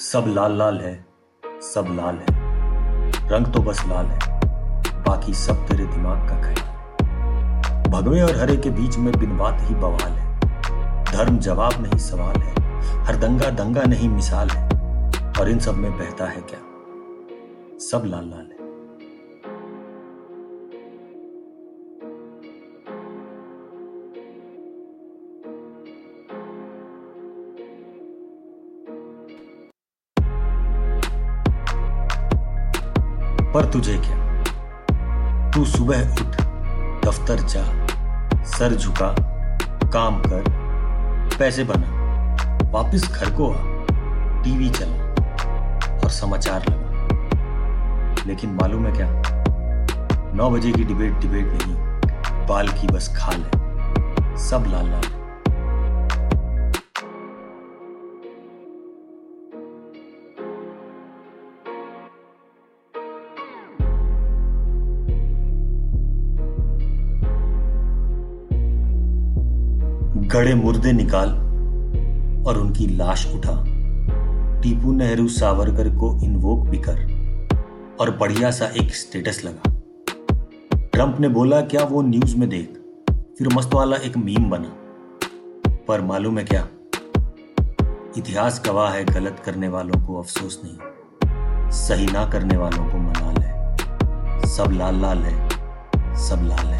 सब लाल लाल है, सब लाल है। रंग तो बस लाल है, बाकी सब तेरे दिमाग का ख्याल भगवे और हरे के बीच में बिन बात ही बवाल है। धर्म जवाब नहीं सवाल है, हर दंगा दंगा नहीं मिसाल है। और इन सब में बहता है क्या? सब लाल लाल है। पर तुझे क्या? तू सुबह उठ, दफ्तर जा, सर झुका, काम कर, पैसे बना, वापस घर को आ, टीवी चला और समाचार लगा। लेकिन मालूम है क्या? नौ बजे की डिबेट डिबेट नहीं, बाल की बस खाल है, सब लाल लाल। है गड़े मुर्दे निकाल और उनकी लाश उठा। टीपू नेहरू सावरकर को इन्वोक भी कर और बढ़िया सा एक स्टेटस लगा। ट्रंप ने बोला, क्या वो न्यूज़ में देख? फिर मस्त वाला एक मीम बना। पर मालूम है क्या? इतिहास गवाह है, गलत करने वालों को अफसोस नहीं। सही ना करने वालों को मलाल है। सब लाल लाल है, सब लाल है।